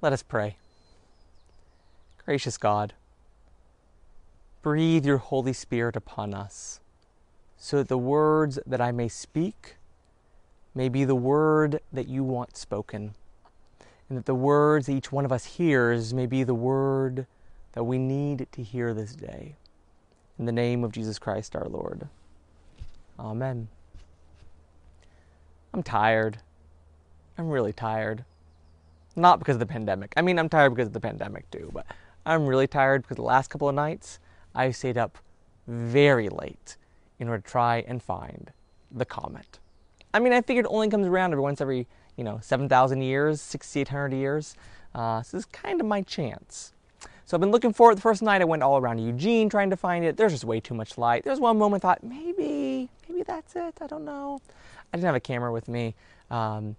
Let us pray. Gracious God, breathe your Holy Spirit upon us, so that the words that I may speak may be the word that you want spoken, and that the words that each one of us hears may be the word that we need to hear this day. In the name of Jesus Christ our Lord. Amen. I'm tired. I'm really tired. Not because of the pandemic. I mean, I'm tired because of the pandemic too, but I'm really tired because the last couple of nights I stayed up very late in order to try and find the comet. I mean, I figured it only comes around every once every, you know, 7,000 years, 6,800 years. Uh, so this is kind of my chance. So I've been looking for it. The first night I went all around Eugene trying to find it. There's just way too much light. There's one moment I thought, maybe, maybe that's it. I don't know. I didn't have a camera with me. Um,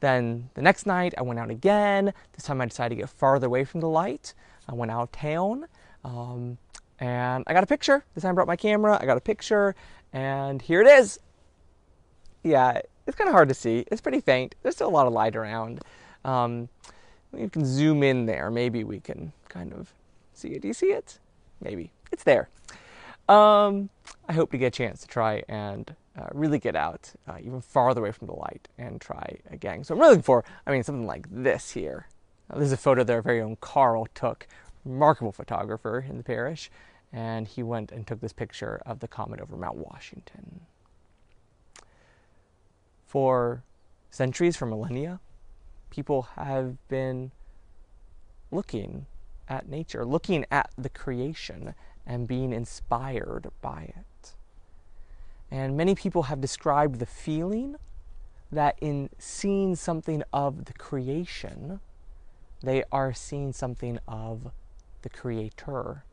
then the next night I went out again. This time I decided to get farther away from the light. I went out of town um, and I got a picture. This time I brought my camera. I got a picture and here it is. Yeah, it's kind of hard to see. It's pretty faint. There's still a lot of light around. Um, you can zoom in there. Maybe we can kind of see it. Do you see it? Maybe. It's there. Um, I hope to get a chance to try and uh, really get out uh, even farther away from the light and try again. So I'm really looking for, I mean, something like this here. Now, this is a photo that our very own Carl took, remarkable photographer in the parish, and he went and took this picture of the comet over Mount Washington. For centuries, for millennia, people have been looking at nature, looking at the creation and being inspired by it. And many people have described the feeling that in seeing something of the creation, they are seeing something of the Creator.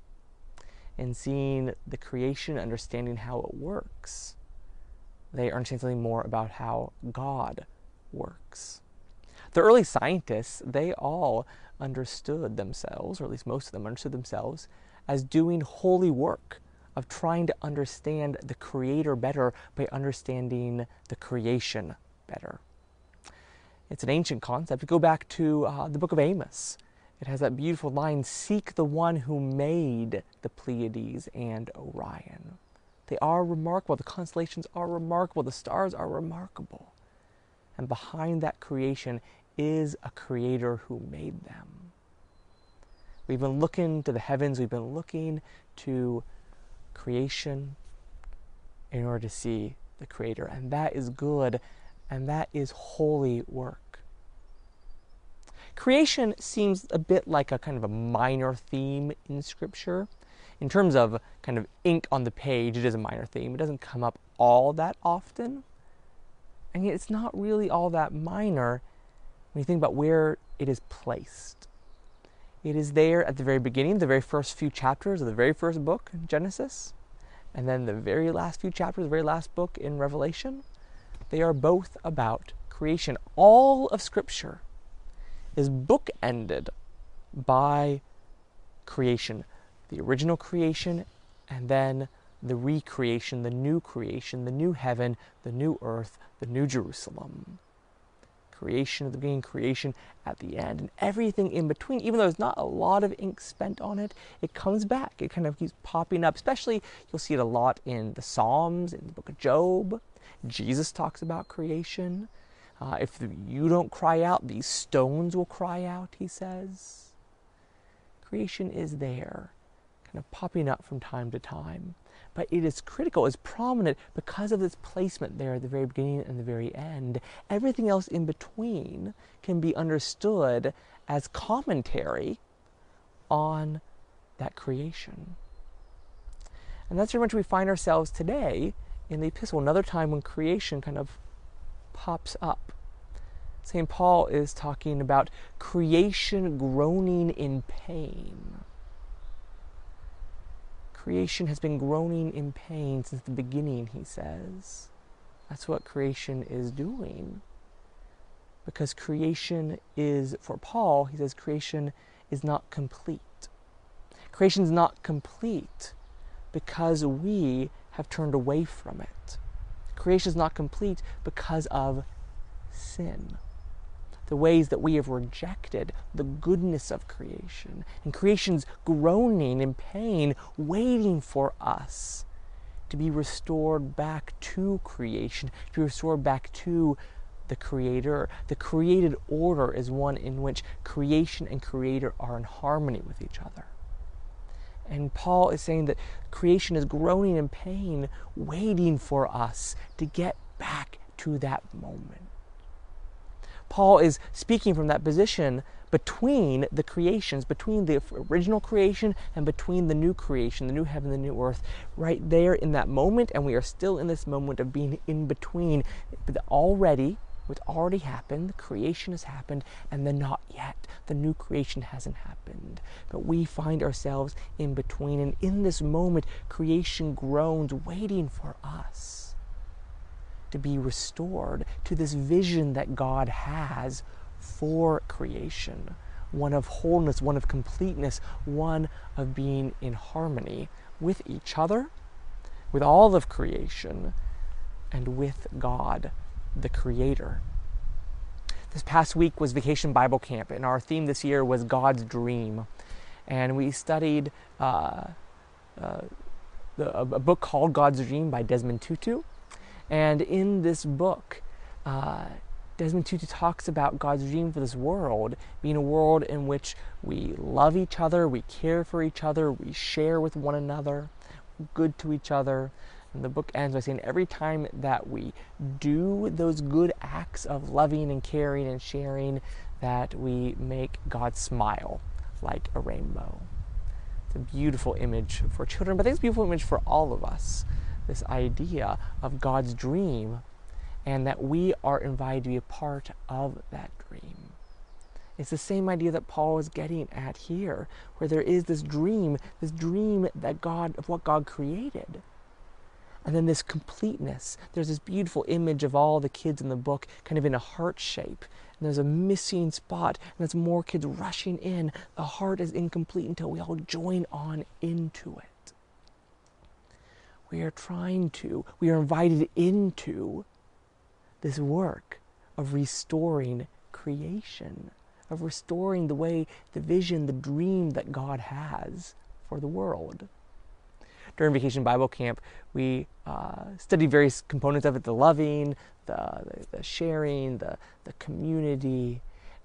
In seeing the creation, understanding how it works, they are understanding more about how God works. The early scientists, they all understood themselves, or at least most of them understood themselves, as doing holy work of trying to understand the Creator better by understanding the creation better. It's an ancient concept. Go back to uh, the book of Amos. It has that beautiful line Seek the one who made the Pleiades and Orion. They are remarkable. The constellations are remarkable. The stars are remarkable. And behind that creation is a creator who made them. We've been looking to the heavens, we've been looking to creation in order to see the creator. And that is good, and that is holy work. Creation seems a bit like a kind of a minor theme in Scripture. In terms of kind of ink on the page, it is a minor theme. It doesn't come up all that often. And yet, it's not really all that minor when you think about where it is placed. It is there at the very beginning, the very first few chapters of the very first book, Genesis, and then the very last few chapters, the very last book in Revelation. They are both about creation. All of Scripture is bookended by creation the original creation, and then the recreation, the new creation, the new heaven, the new earth, the new Jerusalem creation at the beginning, creation at the end, and everything in between. Even though there's not a lot of ink spent on it, it comes back. It kind of keeps popping up. Especially, you'll see it a lot in the Psalms, in the book of Job. Jesus talks about creation. Uh, if you don't cry out, these stones will cry out, he says. Creation is there, kind of popping up from time to time but it is critical, it's prominent because of its placement there at the very beginning and the very end. Everything else in between can be understood as commentary on that creation. And that's very much we find ourselves today in the epistle, another time when creation kind of pops up. St. Paul is talking about creation groaning in pain Creation has been groaning in pain since the beginning, he says. That's what creation is doing. Because creation is, for Paul, he says creation is not complete. Creation is not complete because we have turned away from it. Creation is not complete because of sin. The ways that we have rejected the goodness of creation. And creation's groaning in pain, waiting for us to be restored back to creation, to be restored back to the Creator. The created order is one in which creation and Creator are in harmony with each other. And Paul is saying that creation is groaning in pain, waiting for us to get back to that moment. Paul is speaking from that position between the creations, between the original creation and between the new creation, the new heaven, the new earth, right there in that moment. And we are still in this moment of being in between. But already, what's already happened, the creation has happened, and the not yet. The new creation hasn't happened. But we find ourselves in between. And in this moment, creation groans, waiting for us to be restored to this vision that God has for creation one of wholeness, one of completeness, one of being in harmony with each other, with all of creation, and with God the Creator. This past week was Vacation Bible Camp, and our theme this year was God's Dream. And we studied uh, uh, the, a, a, book called God's Dream by Desmond Tutu. And in this book, uh, Desmond Tutu talks about God's dream for this world being a world in which we love each other, we care for each other, we share with one another, good to each other, and the book ends by saying every time that we do those good acts of loving and caring and sharing, that we make God smile like a rainbow. It's a beautiful image for children, but I think it's a beautiful image for all of us. This idea of God's dream and that we are invited to be a part of that dream. It's the same idea that Paul is getting at here, where there is this dream, this dream that God of what God created. And then this completeness. There's this beautiful image of all the kids in the book kind of in a heart shape. And there's a missing spot, and there's more kids rushing in. The heart is incomplete until we all join on into it. We are trying to, we are invited into this work of restoring creation, of restoring the way, the vision, the dream that God has for the world during Vacation Bible Camp, we uh, studied various components of it the loving, the, the, sharing, the, the community.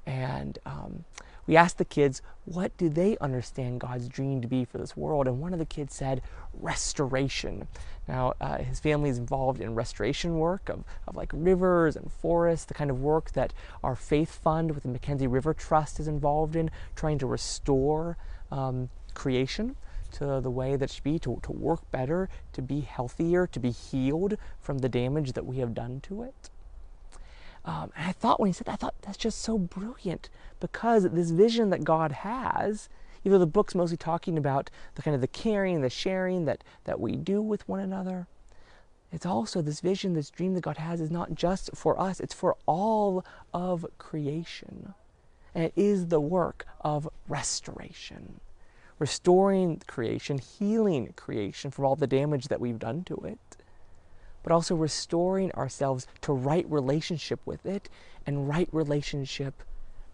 And um, we asked the kids, what do they understand God's dream to be for this world? And one of the kids said, restoration. Now, uh, his family is involved in restoration work of, of like rivers and forests, the kind of work that our faith fund with the McKenzie River Trust is involved in, trying to restore um, creation to the way that it should be, to, to work better, to be healthier, to be healed from the damage that we have done to it. Um, and I thought when he said that, I thought that's just so brilliant because this vision that God has, even though the book's mostly talking about the kind of the caring, the sharing that, that we do with one another, it's also this vision, this dream that God has is not just for us, it's for all of creation. And it is the work of restoration. Restoring creation, healing creation from all the damage that we've done to it, but also restoring ourselves to right relationship with it and right relationship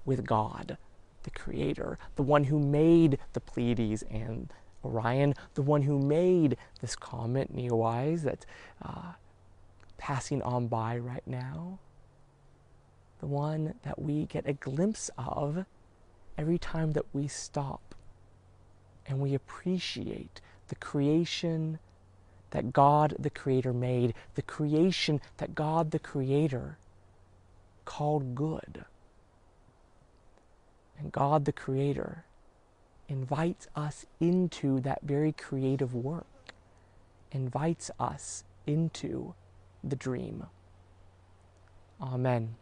with God, the Creator, the one who made the Pleiades and Orion, the one who made this comet Neowise that's uh, passing on by right now, the one that we get a glimpse of every time that we stop and we appreciate the creation that God the Creator made, the creation that God the Creator called good. And God the Creator invites us into that very creative work, invites us into the dream. Amen.